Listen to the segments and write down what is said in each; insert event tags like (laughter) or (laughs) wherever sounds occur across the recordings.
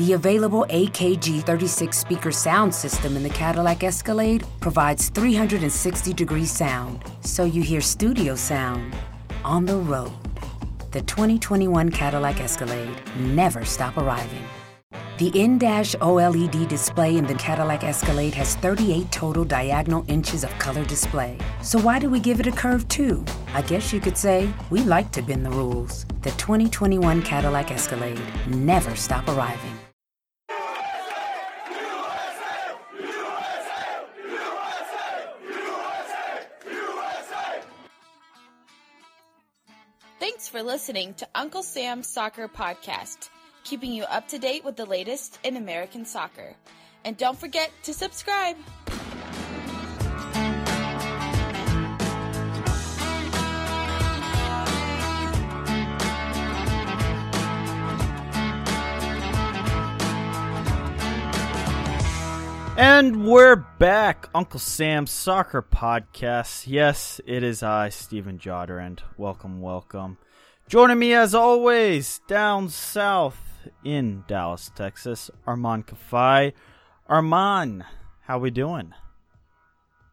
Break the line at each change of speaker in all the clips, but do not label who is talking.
The available AKG 36 speaker sound system in the Cadillac Escalade provides 360 degree sound, so you hear studio sound on the road. The 2021 Cadillac Escalade never stop arriving. The in-dash OLED display in the Cadillac Escalade has 38 total diagonal inches of color display. So why do we give it a curve too? I guess you could say we like to bend the rules. The 2021 Cadillac Escalade never stop arriving.
For listening to Uncle Sam's Soccer Podcast keeping you up to date with the latest in American soccer. And don't forget to subscribe.
And we're back, Uncle Sam's Soccer Podcast. Yes, it is I, Stephen Jotter, and welcome, welcome. Joining me as always, down south in Dallas, Texas, Armand Kafai. Armand, how we doing?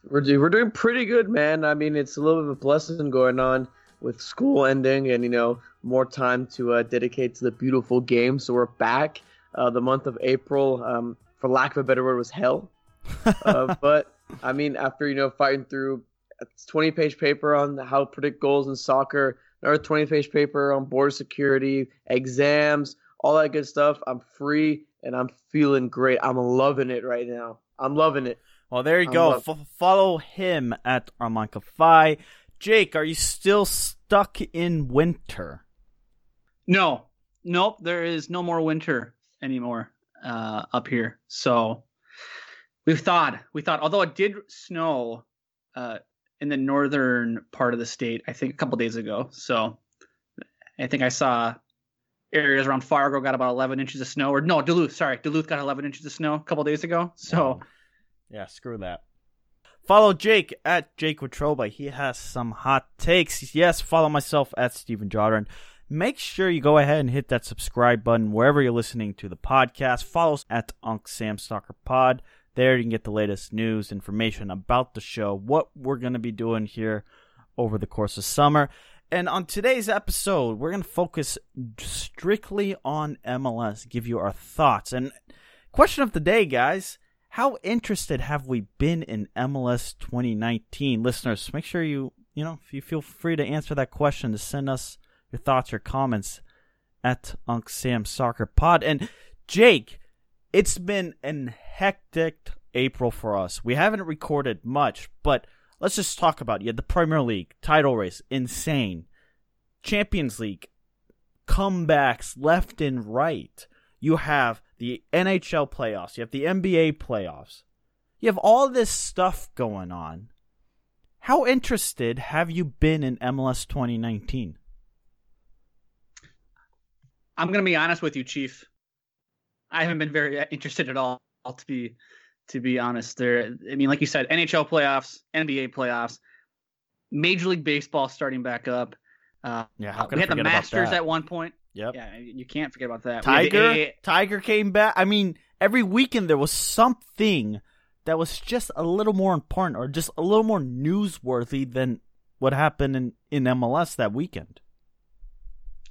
We're do, we're doing pretty good, man. I mean, it's a little bit of a blessing going on with school ending, and you know, more time to uh, dedicate to the beautiful game. So we're back. Uh, the month of April, um, for lack of a better word, was hell. (laughs) uh, but I mean, after you know fighting through a 20 page paper on how to predict goals in soccer, another 20 page paper on border security, exams, all that good stuff. I'm free and I'm feeling great. I'm loving it right now. I'm loving it.
Well, there you I'm go. F- follow him at Armand Kafai. Jake, are you still stuck in winter?
No, nope. There is no more winter anymore uh, up here. So we've thought we thought although it did snow uh, in the northern part of the state, I think a couple days ago. So I think I saw areas around Fargo got about 11 inches of snow. Or no, Duluth. Sorry, Duluth got 11 inches of snow a couple days ago. So,
yeah, screw that. Follow Jake at Jake Watroba. He has some hot takes. Yes, follow myself at Stephen Jodern. Make sure you go ahead and hit that subscribe button wherever you're listening to the podcast. Follow us at Unc Sam Soccer Pod. There you can get the latest news, information about the show, what we're going to be doing here over the course of summer. And on today's episode, we're going to focus strictly on MLS, give you our thoughts. And question of the day, guys how interested have we been in MLS 2019? Listeners, make sure you, you know, if you feel free to answer that question, to send us your thoughts or comments at Unc Sam Soccer Pod. And Jake, it's been an hectic April for us. We haven't recorded much, but let's just talk about had the Premier League title race, insane. Champions League comebacks left and right. You have the NHL playoffs. You have the NBA playoffs. You have all this stuff going on. How interested have you been in MLS 2019?
I'm going to be honest with you, Chief. I haven't been very interested at all, to be to be honest. There, I mean, like you said, NHL playoffs, NBA playoffs, Major League Baseball starting back up. Uh,
yeah, how can
we had the Masters
at
one point.
Yep.
Yeah, you can't forget about that.
Tiger, Tiger came back. I mean, every weekend there was something that was just a little more important or just a little more newsworthy than what happened in, in MLS that weekend.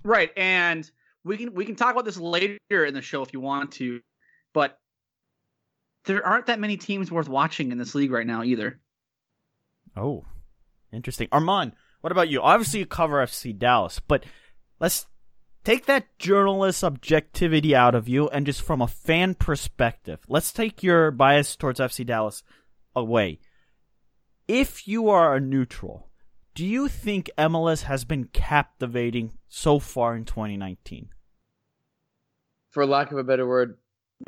Right, and we can we can talk about this later in the show if you want to, but there aren't that many teams worth watching in this league right now either.
Oh, interesting. Armand, what about you? Obviously, you cover FC Dallas, but let's take that journalist objectivity out of you and just from a fan perspective, let's take your bias towards FC Dallas away. If you are a neutral, do you think MLS has been captivating so far in 2019?
For lack of a better word,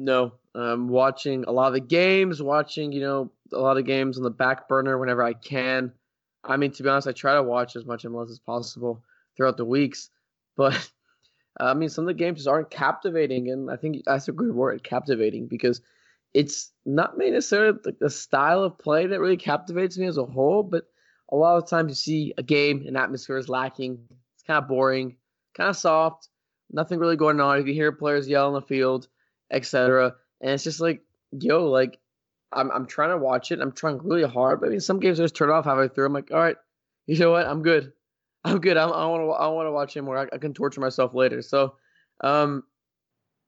no. I'm watching a lot of the games, watching, you know, a lot of games on the back burner whenever I can. I mean, to be honest, I try to watch as much MLS as possible throughout the weeks, but (laughs) I mean, some of the games just aren't captivating, and I think that's a good word, captivating, because it's not necessarily the style of play that really captivates me as a whole, but a lot of times you see a game and atmosphere is lacking. It's kind of boring, kind of soft, nothing really going on. If you hear players yell on the field, etc. And it's just like, yo, like I'm I'm trying to watch it. I'm trying really hard, but I mean, some games I just turn off halfway through. I'm like, all right, you know what? I'm good. (laughs) I'm good. I'm, I want to. I want to watch anymore. I, I can torture myself later. So, um,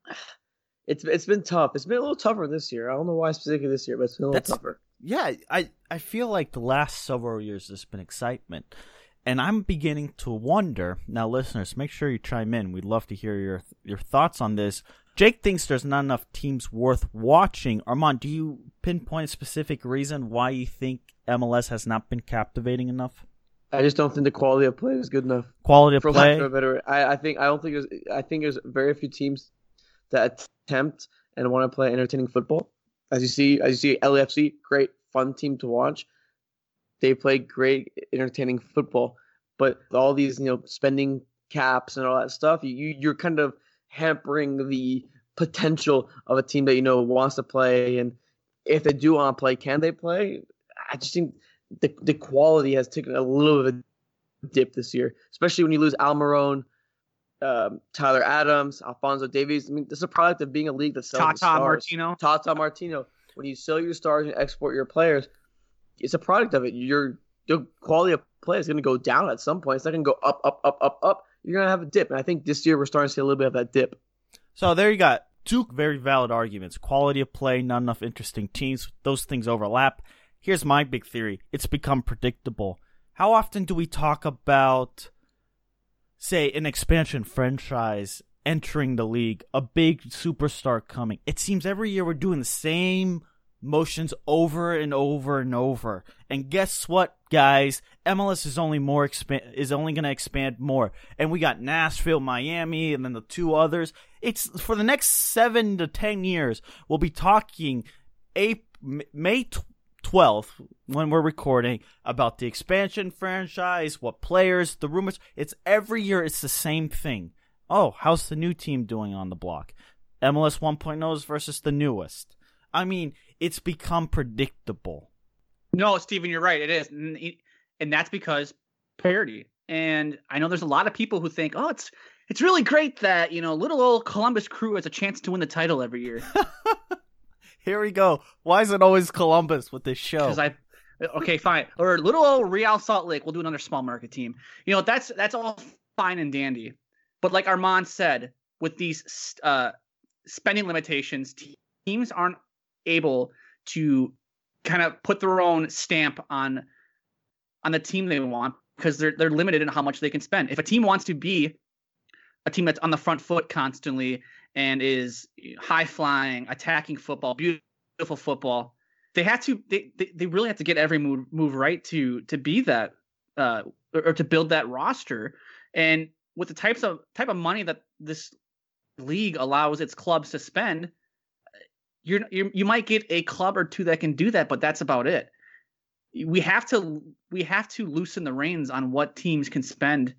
(sighs) it's it's been tough. It's been a little tougher this year. I don't know why specifically this year, but it's been a little
That's-
tougher.
Yeah, I I feel like the last several years there's been excitement, and I'm beginning to wonder. Now, listeners, make sure you chime in. We'd love to hear your your thoughts on this. Jake thinks there's not enough teams worth watching. Armand, do you pinpoint a specific reason why you think MLS has not been captivating enough?
I just don't think the quality of play is good enough.
Quality of
For
play.
lack of a better, I, I think I don't think there's. I think there's very few teams that attempt and want to play entertaining football. As you see, as you see, LAFC, great fun team to watch. They play great entertaining football, but all these you know spending caps and all that stuff, you you- you're kind of hampering the potential of a team that you know wants to play. And if they do want to play, can they play? I just think the the quality has taken a little bit of a dip this year, especially when you lose Almiron, um, Tyler Adams, Alfonso Davies. I mean, this is a product of being a league that sells
Tata
stars.
Martino.
Tata Martino. When you sell your stars and export your players, it's a product of it. Your your quality of play is going to go down at some point. It's not going to go up, up, up, up, up. You're going to have a dip, and I think this year we're starting to see a little bit of that dip.
So there you got two very valid arguments. Quality of play, not enough interesting teams. Those things overlap. Here's my big theory. It's become predictable. How often do we talk about say an expansion franchise entering the league, a big superstar coming? It seems every year we're doing the same motions over and over and over. And guess what, guys? MLS is only more expan- is only going to expand more. And we got Nashville, Miami, and then the two others. It's for the next 7 to 10 years. We'll be talking April, May 12th when we're recording about the expansion franchise, what players, the rumors. It's every year it's the same thing. Oh, how's the new team doing on the block? MLS 1.0s versus the newest. I mean, it's become predictable.
No, Steven, you're right. It is. And, that's because parity. And I know there's a lot of people who think, oh, it's it's really great that, you know, little old Columbus crew has a chance to win the title every year. (laughs)
Here we go. Why is it always Columbus with this show?
Because I okay, fine. Or little old Real Salt Lake, we'll do another small market team. You know, that's that's all fine and dandy. But like Armand said, with these uh, spending limitations, teams aren't able to kind of put their own stamp on on the team they want because they're they're limited in how much they can spend. If a team wants to be a team that's on the front foot constantly and is high flying, attacking football, beautiful football, they have to they, they, they really have to get every move move right to to be that uh or, or to build that roster. And with the types of type of money that this league allows its clubs to spend, you're, you you might get a club or two that can do that, but that's about it. We have to we have to loosen the reins on what teams can spend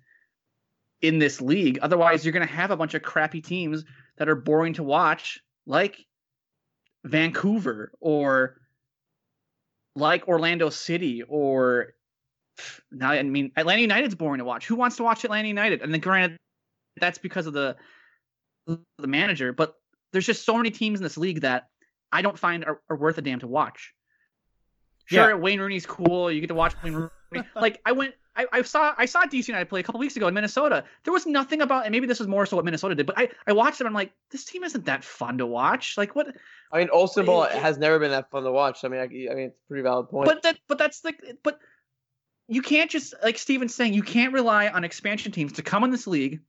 in this league. Otherwise, you're going to have a bunch of crappy teams that are boring to watch, like Vancouver or like Orlando City or now I mean Atlanta United's boring to watch. Who wants to watch Atlanta United? And then granted, that's because of the the manager, but there's just so many teams in this league that I don't find are, are worth a damn to watch. Sure,
Yeah.
Wayne Rooney's cool. You get to watch Wayne Rooney. (laughs) like I went, I, I saw, I saw DC United play a couple weeks ago in Minnesota. There was nothing about, and maybe this is more so what Minnesota did, but I, I watched it. I'm like, this team isn't that fun to watch. Like what?
I mean, Olsen ball has never been that fun to watch. I mean, I, I mean, it's a pretty valid point.
But that, but that's like, but you can't just like Steven's saying, you can't rely on expansion teams to come in this league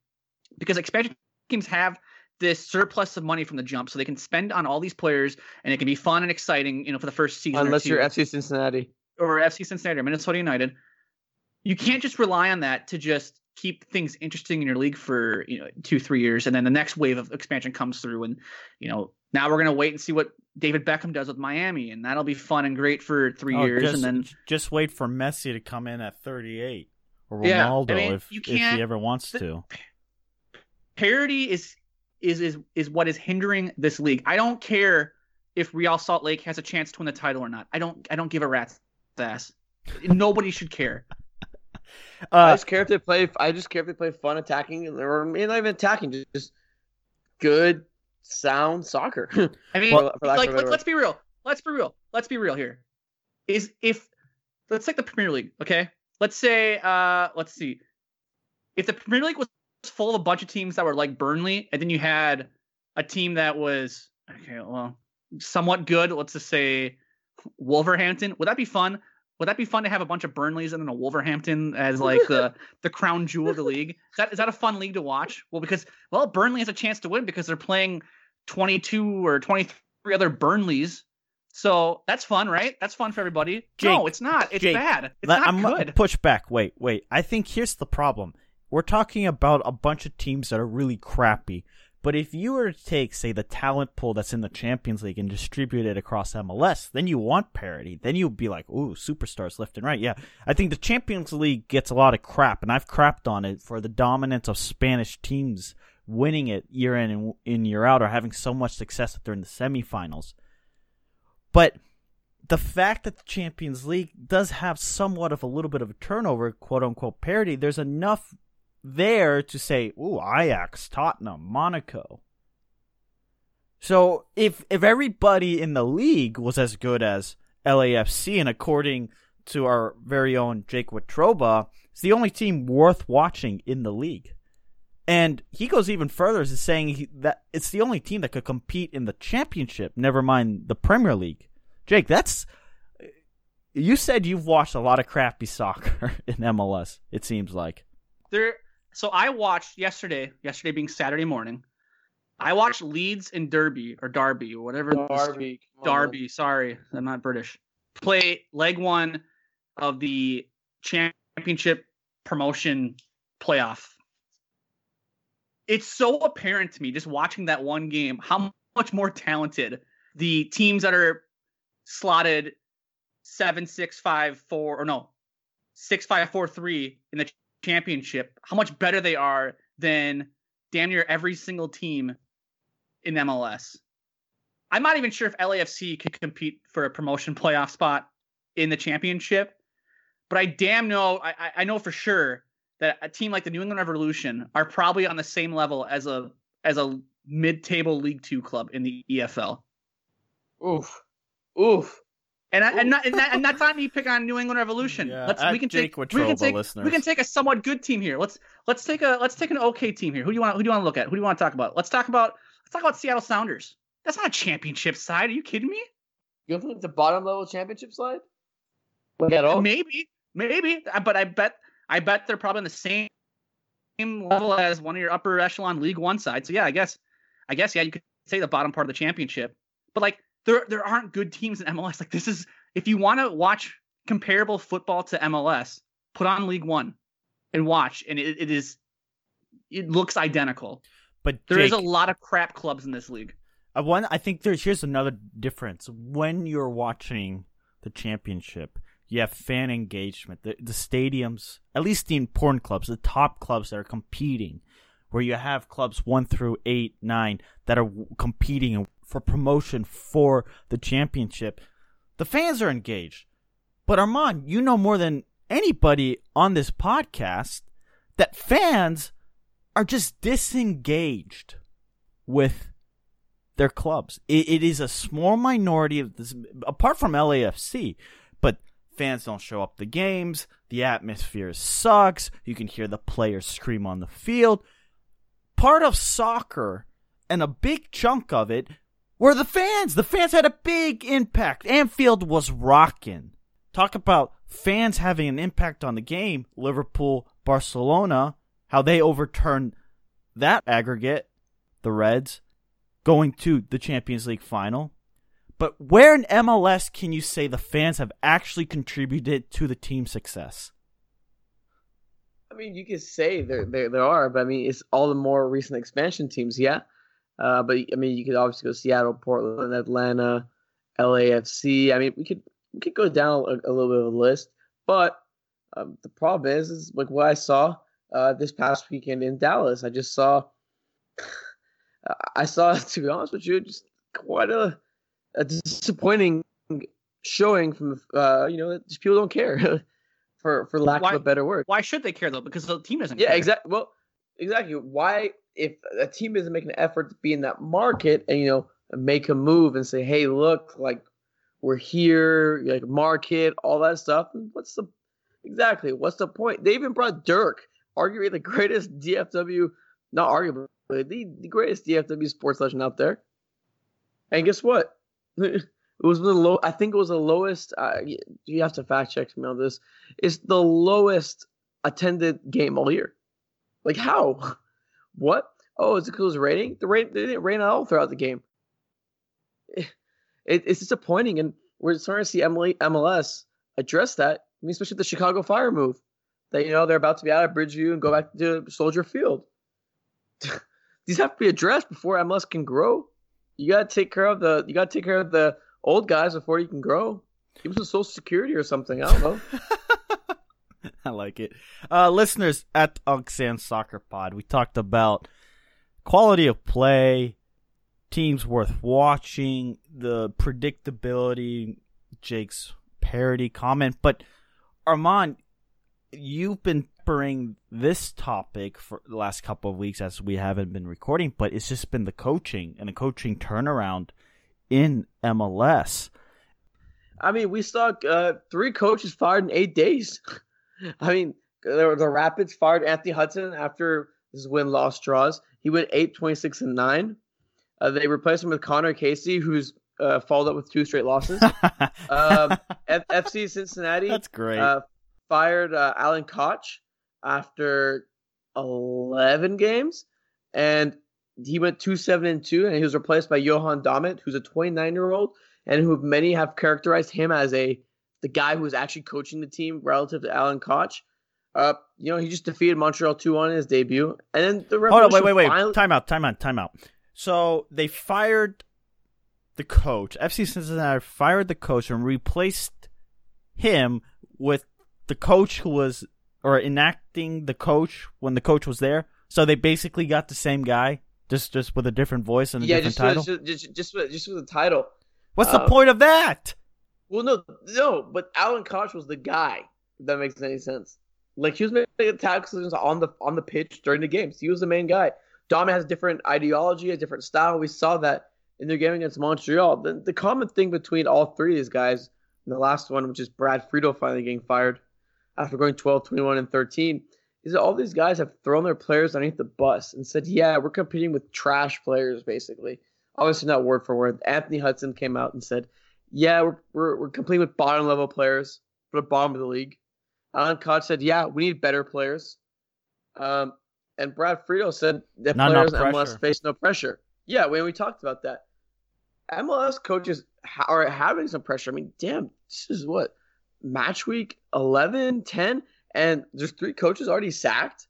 because expansion teams have this surplus of money from the jump, so they can spend on all these players, and it can be fun and exciting, you know, for the first season. or
Unless
two.
you're FC Cincinnati.
or FC Cincinnati or Minnesota United, you can't just rely on that to just keep things interesting in your league for you know two three years, and then the next wave of expansion comes through, and you know now we're gonna wait and see what David Beckham does with Miami, and that'll be fun and great for three
Oh,
years,
just,
and then
just wait for Messi to come in at 38 or
Yeah, I
Ronaldo
mean,
if
you
if he ever wants
the-
to.
parity is is is is what is hindering this league. I don't care if Real Salt Lake has a chance to win the title or not. I don't I don't give a rat's ass. Nobody should care.
I
Uh,
just care if they play. I just care if they play fun attacking, or maybe not even attacking, just, just good sound soccer. (laughs)
I mean,
Well-
For
like, let, let's be real. Let's be real. Let's be real here. Is if let's take the Premier League, okay? Let's say, uh, let's see, if the Premier League was full of a bunch of teams that were like Burnley, and then you had a team that was okay, well, somewhat good. Let's just say Wolverhampton. Would that be fun? Would that be fun to have a bunch of Burnleys and then a Wolverhampton as like the (laughs) the crown jewel of the league? Is that is that a fun league to watch? Well, because well, Burnley has a chance to win because they're playing 22 or 23 other Burnleys. So that's fun, right? That's fun for everybody. no, it's not. It's
Jake,
bad. It's not
I'm
good.
push back. Wait, wait. I think here's the problem. We're talking about a bunch of teams that are really crappy. But if you were to take, say, the talent pool that's in the Champions League and distribute it across MLS, then you want parity. Then you'd be like, ooh, superstars left and right. Yeah, I think the Champions League gets a lot of crap, and I've crapped on it for the dominance of Spanish teams winning it year in and in year out or having so much success that they're in the semifinals. But the fact that the Champions League does have somewhat of a little bit of a turnover, quote unquote parity, there's enough there to say, ooh, Ajax, Tottenham, Monaco. So if if everybody in the league was as good as LAFC, and according to our very own Jake Watroba, it's the only team worth watching in the league. And he goes even further as saying he, that it's the only team that could compete in the championship, never mind the Premier League. Jake, that's you said you've watched a lot of crappy (laughs) soccer in MLS. It seems like
There. So I watched yesterday. Yesterday being Saturday morning. I watched Leeds and Derby or Derby or whatever.
on.
Derby. Sorry, I'm not British. Play leg one of the championship promotion playoff. It's so apparent to me just watching that one game how much more talented the teams that are slotted seven, six, five, four, or no, six, five, four, three in the championship, how much better they are than damn near every single team in MLS. I'm not even sure if LAFC could compete for a promotion (laughs) playoff spot in the championship, but I damn know I, I- know for sure that a team like the New England Revolution are probably on the same level as a as a mid-table League Two club in the EFL.
Oof. Oof.
And I, and, not, and, that, and that's (laughs) not me pick on New England Revolution.
Yeah,
let's we can
Jake
take we can take
listeners.
we can take a somewhat good team here. Let's let's take a let's take an okay team here. Who do you want who do you want to look at? Who do you want to talk about? Let's talk about let's talk about Seattle Sounders. That's not a championship side. Are you kidding me?
You don't think it's a bottom level championship side? Like at all?
Maybe, maybe, but I bet I bet they're probably on the same same level as one of your upper echelon League One sides. So yeah, I guess I guess yeah, you could say the bottom part of the championship. But like there there aren't good teams in MLS. Like this is if you want to watch comparable football to MLS, put on League One and watch, and it, it is it looks identical.
but
There is
Jake,
a lot of crap clubs in this league.
I one I think there's here's another difference. When you're watching the championship, you have fan engagement. The the stadiums, at least the important clubs, the top clubs that are competing, where you have clubs one through eight, nine that are competing for promotion for the championship. The fans are engaged. But Armand, you know more than anybody on this podcast that fans are just disengaged with their clubs. It, it is a small minority of this, apart from LAFC, but fans don't show up to games. The atmosphere sucks. You can hear the players scream on the field. Part of soccer and a big chunk of it were the fans. The fans had a big impact. Anfield was rocking. Talk about fans having an impact on the game. Liverpool, Barcelona, how they overturned that aggregate, the Reds, going to the Champions League final. But where in MLS can you say the fans have actually contributed to the team's success?
I mean, you could say there, there there are, but I mean, it's all the more recent expansion teams, yeah. Uh, but I mean, you could obviously go Seattle, Portland, Atlanta, LAFC. I mean, we could we could go down a, a little bit of a list, but um, the problem is, is like what I saw uh, this past weekend in Dallas. I just saw, (sighs) I saw, (laughs) to be honest with you, just quite a, a disappointing showing from uh, you know, just people don't care, (laughs) for for lack
Why-
of a better word.
Why should they care though? Because the team doesn't.
Yeah, exactly. Well, exactly. Why if a team isn't making an effort to be in that market and you know make a move and say, hey, look, like we're here, like market, all that stuff. What's the exactly? What's the point? They even brought Dirk, arguably the (laughs) greatest DFW, not arguably the, the greatest DFW sports legend out there. And guess what? (laughs) it was the low. I think it was the lowest. Uh, you have to fact check me on this. It's the lowest attended game all year. Like how? (laughs) What? Oh, it's because rating. The rain they didn't rain at all throughout the game. It, it's disappointing, and we're starting to see Emily MLS address that. I mean, especially the Chicago Fire move. That you know they're about to be out of Bridgeview and go back to Soldier Field. (laughs) These have to be addressed before MLS can grow. You gotta take care of the you gotta take care of the old guys before you can grow. Give them some social security or something. I don't know. (laughs) (laughs)
I like it. Uh, listeners at Unc Sam Soccer Pod, we talked about quality of play, teams worth watching, the predictability, Jake's parody comment. But Armand, you've been peppering this topic for the last couple of weeks as we haven't been recording, but it's just been the coaching and the coaching turnaround in MLS.
I mean, we saw uh, three coaches fired in eight days. (laughs) I mean, the, the Rapids fired Anthony Hudson after his win loss draws. He went 8 26 and 9. Uh, they replaced him with Connor Casey, who's uh, followed up with two straight losses. (laughs) um, F- FC Cincinnati.
That's great.
Uh, fired uh, Alan Koch after 11 games, and he went 2 7 and 2, and he was replaced by Yoann Damet, who's a 29 year old, and who many have characterized him as a the guy who was actually coaching the team relative to Alan Koch. Uh, you know, he just defeated Montreal 2 1 in his debut. And then the
Hold on, wait, wait, wait. Finally... Time out, time out, time out. So they fired the coach. FC Cincinnati fired the coach and replaced him with the coach who was, or enacting the coach when the coach was there. So they basically got the same guy, just just with a different voice and a
yeah,
different
just,
title.
Just, just, just, with, just with the title.
What's the point of that?
Well, no, no, but Alan Koch was the guy. If that makes any sense. Like he was making tackles on the on the pitch during the games. He was the main guy. Dom has a different ideology, a different style. We saw that in their game against Montreal. The, the common thing between all three of these guys, and the last one, which is Brad Friedel finally getting fired after going 12, 21, and 13, is that all these guys have thrown their players underneath the bus and said, yeah, we're competing with trash players, basically. Obviously, not word for word. Anthony Hudson came out and said, yeah, we're, we're, we're competing with bottom level players for the bottom of the league. Alan Koch said, yeah, we need better players. Um, and Brad Friedel said that
Not
players in MLS face no pressure. Yeah, when we talked about that. MLS coaches are having some pressure. I mean, damn, this is what match week 11, 10, and there's three coaches already sacked.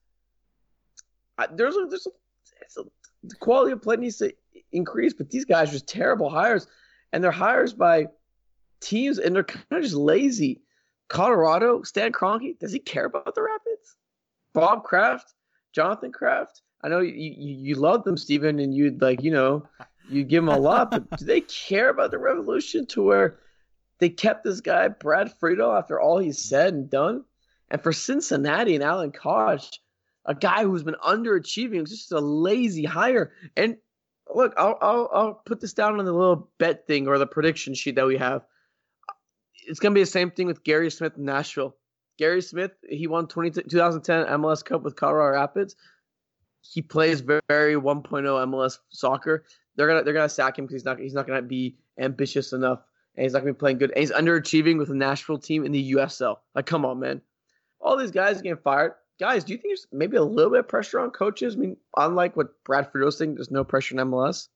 There's a, there's a, a, the quality of play needs to increase, but these guys are just terrible hires, and they're hires by teams, and they're kind of just lazy. Colorado, Stan Kroenke, does he care about the Rapids? Bob Kraft, Jonathan Kraft. I know you, you, you love them, Stephen, and you'd like, you know, you give them a lot, but do they care about the revolution to where they kept this guy, Brad Friedel, after all he's said and done? And for Cincinnati and Alan Koch, a guy who's been underachieving, just a lazy hire. And look, I'll, I'll, I'll put this down on the little bet thing or the prediction sheet that we have. It's going to be the same thing with Gary Smith in Nashville. Gary Smith, he won 20, 2010 MLS Cup with Colorado Rapids. He plays very, very 1.0 MLS soccer. They're gonna they're gonna sack him because he's not he's not gonna be ambitious enough and he's not gonna be playing good. And he's underachieving with the Nashville team in the USL. Like, come on, man. All these guys getting fired. Guys, do you think there's maybe a little bit of pressure on coaches? I mean, unlike what Brad Friedel's saying, there's no pressure in MLS.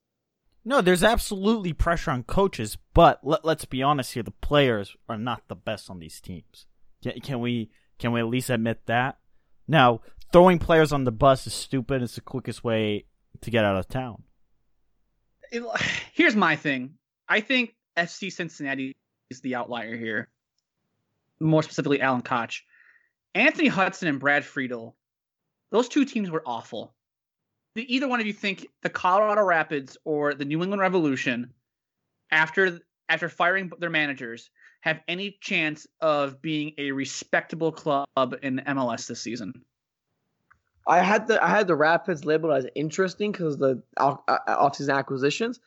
No, there's absolutely pressure on coaches, but let, let's be honest here: the players are not the best on these teams. Can, can we can we at least admit that? Now, throwing players on the bus is stupid. It's the quickest way to get out of town. (sighs)
Here's my thing. I think FC Cincinnati is the outlier here. More specifically, Alan Koch. Anthony Hudson and Brad Friedel, those two teams were awful. Do either one of you think the Colorado Rapids or the New England Revolution, after after firing their managers, have any chance of being a respectable club in MLS this season?
I had the I had the Rapids labeled as interesting because the uh, offseason acquisitions,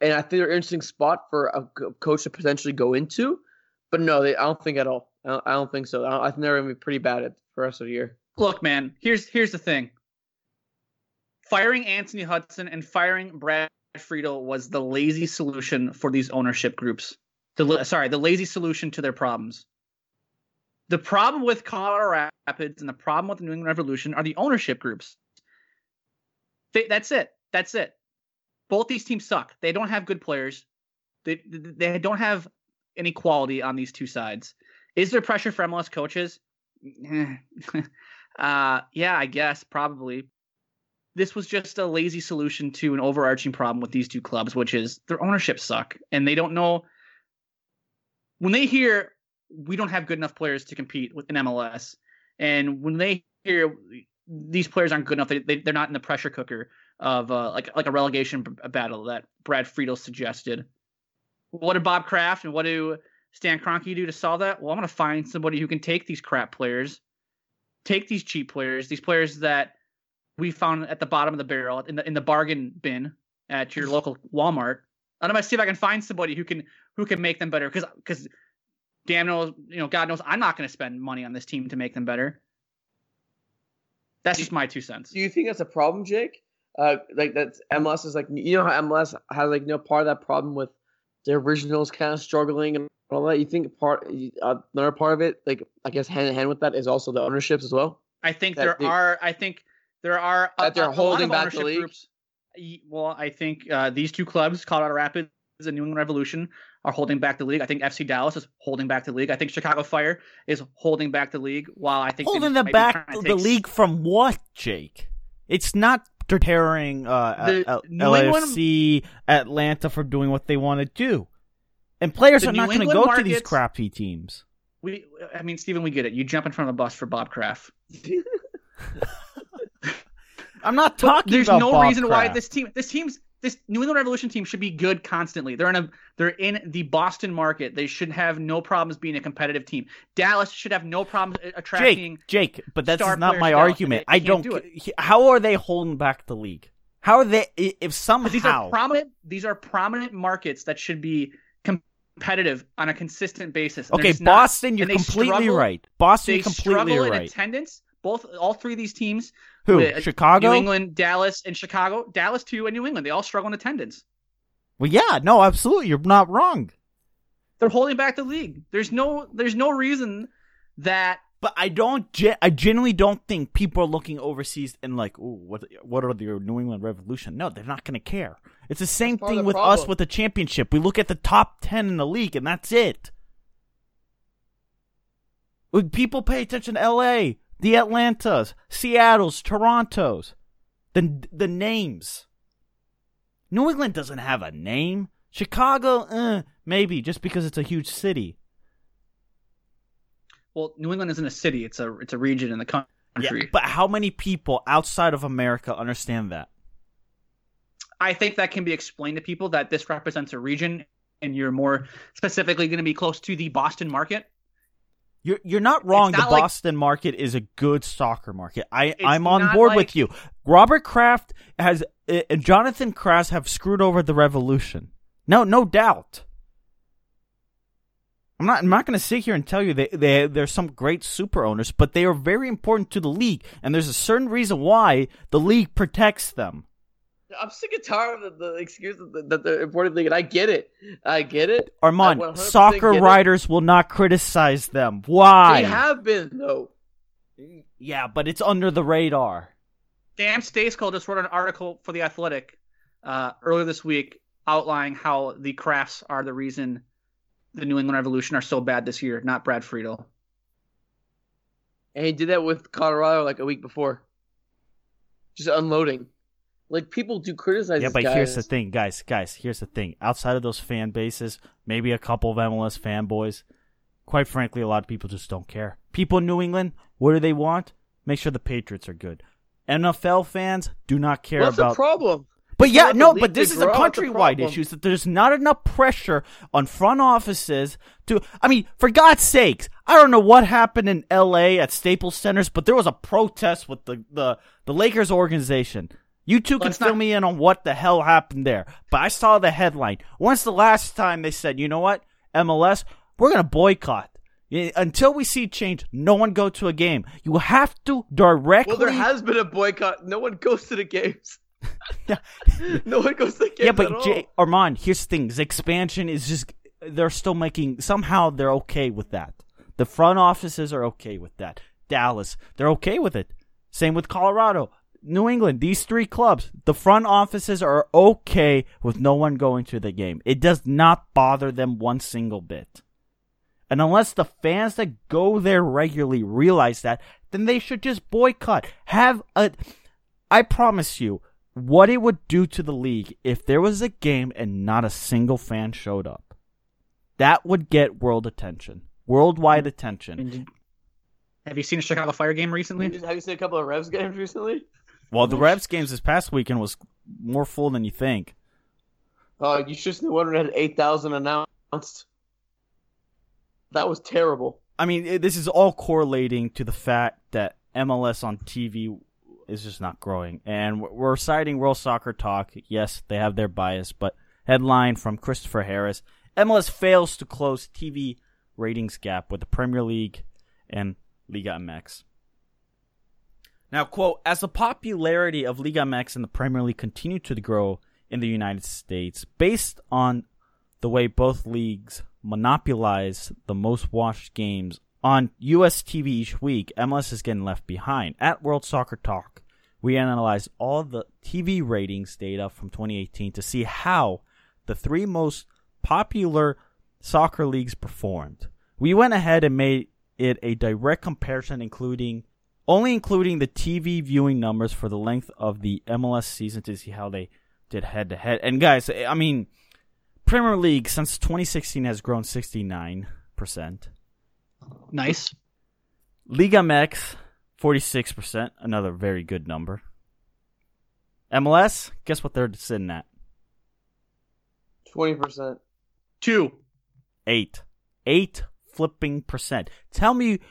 and I think they're an interesting spot for a coach to potentially go into. But no, they, I don't think at all. I don't, I don't think so. I, I think they're gonna be pretty bad at the rest of the year.
Look, man, here's here's the thing. Firing Anthony Hudson and firing Brad Friedel was the lazy solution for these ownership groups. The sorry, the lazy solution to their problems. The problem with Colorado Rapids and the problem with the New England Revolution are the ownership groups. They, that's it. That's it. Both these teams suck. They don't have good players. They they don't have any quality on these two sides. Is there pressure for MLS coaches? (laughs) uh, yeah, I guess probably. This was just a lazy solution to an overarching problem with these two clubs, which is their ownership suck, and they don't know. When they hear we don't have good enough players to compete with an MLS, and when they hear these players aren't good enough, they, they they're not in the pressure cooker of uh, like like a relegation b- battle that Brad Friedel suggested. What did Bob Kraft and what do Stan Kroenke do to solve that? Well, I'm going to find somebody who can take these crap players, take these cheap players, these players that we found at the bottom of the barrel in the in the bargain bin at your local Walmart. I'm going to see if I can find somebody who can who can make them better because because damn knows you know God knows I'm not going to spend money on this team to make them better. That's just my two cents.
Do you think that's a problem, Jake? Uh, like that's MLS is like you know how MLS has like you know part of that problem with the originals kind of struggling and all that. You think part uh, another part of it, like I guess hand in hand with that, is also the ownerships as well.
I think
that
there
they-
are. I think there are a,
they're
a- a lot
holding
of
back the league?
Groups. Well, I think uh, these two clubs, Colorado Rapids and New England Revolution, are holding back the league. I think FC Dallas is holding back the league. I think Chicago Fire is holding back the league. While I think
Holding
might
them back the league from what, Jake? It's not deterring uh,
The
L-
New England-
LAFC Atlanta from doing what they want to do. And players
The
are not going to go to these crappy teams.
We, I mean, Stephen, we get it. You jump in front of a bus for Bob Kraft. (laughs)
I'm not
But
talking
there's
about
no
Bob
reason why this team, this team's, this New England Revolution team should be good constantly. They're in a, they're in the Boston market. They should have no problems being a competitive team. Dallas should have no problems attracting.
Jake, Jake, but that's not my argument.
they
I don't.
do
How are they holding back the league? How are they? If somehow
these are prominent. These are prominent markets that should be competitive on a consistent basis.
okay,
just not.
Boston, you're completely
struggle-
right. Boston,
They
you're completely
struggle in
right.
attendance. Both, all three of these teams.
Who?
with- uh,
Chicago.
New England, Dallas, and Chicago. Dallas too, and New England. They all struggle in attendance.
Well, yeah, no, absolutely, you're not wrong.
They're holding back the league. There's no. There's no reason that
But I don't. I genuinely don't think people are looking overseas and like, ooh, what? What are the New England Revolution? No, they're not going to care. It's the same thing
the
with us with the championship. We look at the top ten in the league, and that's it. When people pay attention to L.A., the Atlantas, Seattle's, Toronto's, the the names. New England doesn't have a name. Chicago, uh, maybe just because it's a huge city.
well, New England isn't a city. It's a. It's a region in the country.
Yeah, but how many people outside of America understand that?
I think that can be explained to people that this represents a region, and you're more specifically going to be close to the Boston market.
You're you're not wrong.
not
the
like-
Boston market is a good soccer market. I I'm on board
like-
with you. Robert Kraft has uh, and Jonathan Kraft have screwed over the revolution. No, no doubt. I'm not. I'm not going to sit here and tell you that they, there's some great super owners, but they are very important to the league, and there's a certain reason why the league protects them.
I'm sick and tired of the, the excuse that, that they're important thing, and I get it. I get it.
Armand, soccer
get it.
writers will not criticize them. Why?
They have been though.
yeah, but it's under the radar.
Dan Staceco just wrote an article for the Athletic uh, earlier this week outlining how the Krafts are the reason the New England Revolution are so bad this year, not Brad Friedel.
And he did that with Colorado like a week before. Just unloading. Like people do criticize.
Yeah, but
guys.
here's the thing, guys. Guys, here's the thing. Outside of those fan bases, maybe a couple of MLS fanboys. Quite frankly, a lot of people just don't care. People in New England, what do they want? Make sure the Patriots are good. NFL fans do not care
What's the
about.
problem?
But yeah, no, but this is a
grow, it's a
countrywide issue. That there's not enough pressure on front offices to. I mean, for God's sakes, I don't know what happened in L.A. at Staples Centers, but there was a protest with the the, the Lakers organization. You two can fill
not-
me in on what the hell happened there. But I saw the headline. When's the last time they said, you know what, MLS, we're gonna boycott. Until we see change, no one go to a game. You have to directly.
Well, there has been a boycott. No one goes to the games. (laughs) (laughs) No one goes to the games
Yeah, but. Jay, Armand, here's the thing: expansion is just they're still making somehow they're okay with that. The front offices are okay with that. Dallas, they're okay with it. Same with Colorado, New England. These three clubs, the front offices are okay with no one going to the game. It does not bother them one single bit. And unless the fans that go there regularly realize that, then they should just boycott. Have a. I promise you, what it would do to the league if there was a game and not a single fan showed up. That would get world attention, worldwide mm-hmm. attention.
Have you seen a Chicago Fire game recently?
Have you seen a couple of Revs games recently?
Well, the Revs games this past weekend was more full than you think.
Uh, you should the one had eight thousand announced. That was terrible.
I mean, it, this is all correlating to the fact that MLS on TV is just not growing. And we're- we're citing World Soccer Talk. Yes, they have their bias, but headline from Christopher Harris MLS fails to close TV ratings gap with the Premier League and Liga MX. Now, quote, as the popularity of Liga MX and the Premier League continue to grow in the United States, based on the way both leagues monopolize the most watched games on US TV each week, MLS is getting left behind. At World Soccer Talk, we analyzed all the TV ratings data from 2018 to see how the three most popular soccer leagues performed. We went ahead and made it a direct comparison including only including the TV viewing numbers for the length of the MLS season to see how they did head to head. And guys, I mean Premier League since 2016 has grown 69%.
Nice.
Liga MX 46%, another very good number. MLS, guess what they're sitting at?
Twenty percent.
Two.
8. 8 flipping percent. Tell me d-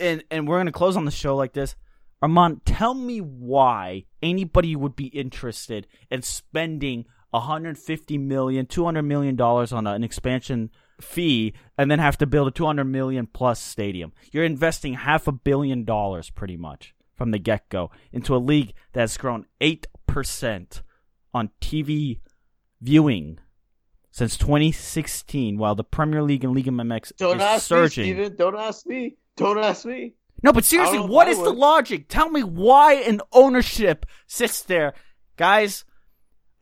and and we're going to close on the show like this. Armand, tell me why anybody would be interested in spending 150 million, 200 million dollars on an expansion fee and then have to build a 200 million plus stadium. You're investing half a billion dollars pretty much from the get-go into a league that's grown 8% on TV viewing since 2016 while the Premier League and League MX
Don't
is
ask
surging.
me, Steven. Don't ask me. Don't ask me.
No, but seriously,
what is don't know
what
if
is
I
the logic? Tell me why an ownership sits there. Guys,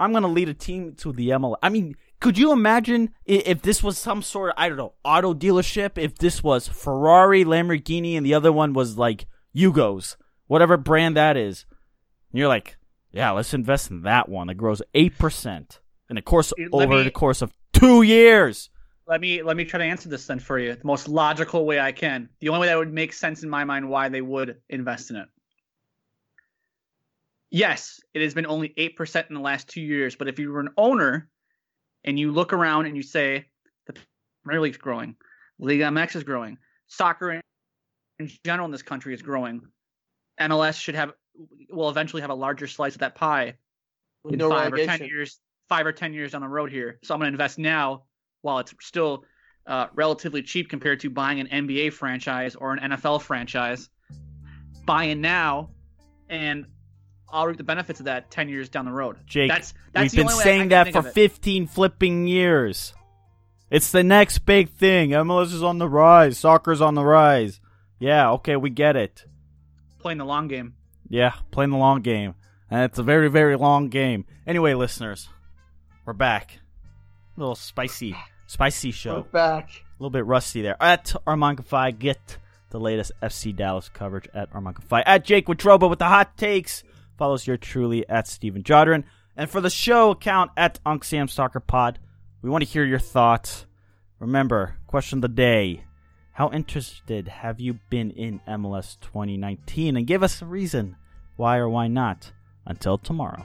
I'm going to lead a team to the ML. I mean, could you imagine if this was some sort of, I don't know, auto dealership? If this was Ferrari, Lamborghini, and the other one was like Yugos, whatever brand that is. And you're like, yeah, let's invest in that one that grows 8% in the course,
Let
over
me-
the course of two years.
Let me let me try to answer this then for you the most logical way I can. The only way that would make sense in my mind why they would invest in it. Yes, it has been only 8% in the last 2 years, but if you were an owner and you look around and you say the Premier League's growing, Liga MX is growing, soccer in in general in this country is growing. MLS should have will eventually have a larger slice of that pie in
no
five or ten years, five or ten years down the road here. So I'm going to invest now while it's still uh, relatively cheap compared to buying an NBA franchise or an NFL franchise. Buying now, and I'll reap the benefits of that ten years down the road.
Jake,
that's that's
We've been saying that for 15 flipping years. It's the next big thing. MLS is on the rise. Soccer's on the rise. Yeah, okay, we get it.
playing the long game.
Yeah, playing the long game. And it's a very, very long game. Anyway, listeners, we're back. Little spicy, spicy show.
back.
A little bit rusty there. At Armand get the latest FC Dallas coverage at Armand. At Jake Watroba with the hot takes. Follows your truly at Steven Jodrin. And for the show account at Unc Sam Soccer Pod, we want to hear your thoughts. Remember, question of the day. How interested have you been in MLS 2019? And give us a reason why or why not. Until tomorrow.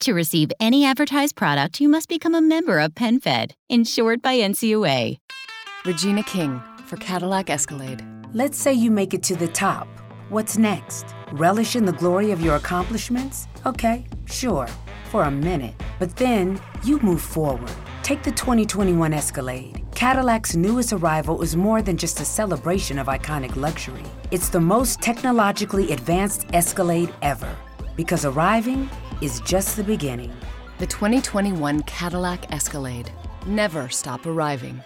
To receive any advertised product, you must become a member of PenFed, insured by NCUA.
Regina King for Cadillac Escalade.
Let's say you make it to the top. What's next? Relish in the glory of your accomplishments? Okay, sure, for a minute. But then you move forward. Take the 2021 Escalade. Cadillac's newest arrival is more than just a celebration of iconic luxury. It's the most technologically advanced Escalade ever. Because arriving is just the beginning.
The 2021 Cadillac Escalade. Never stop arriving.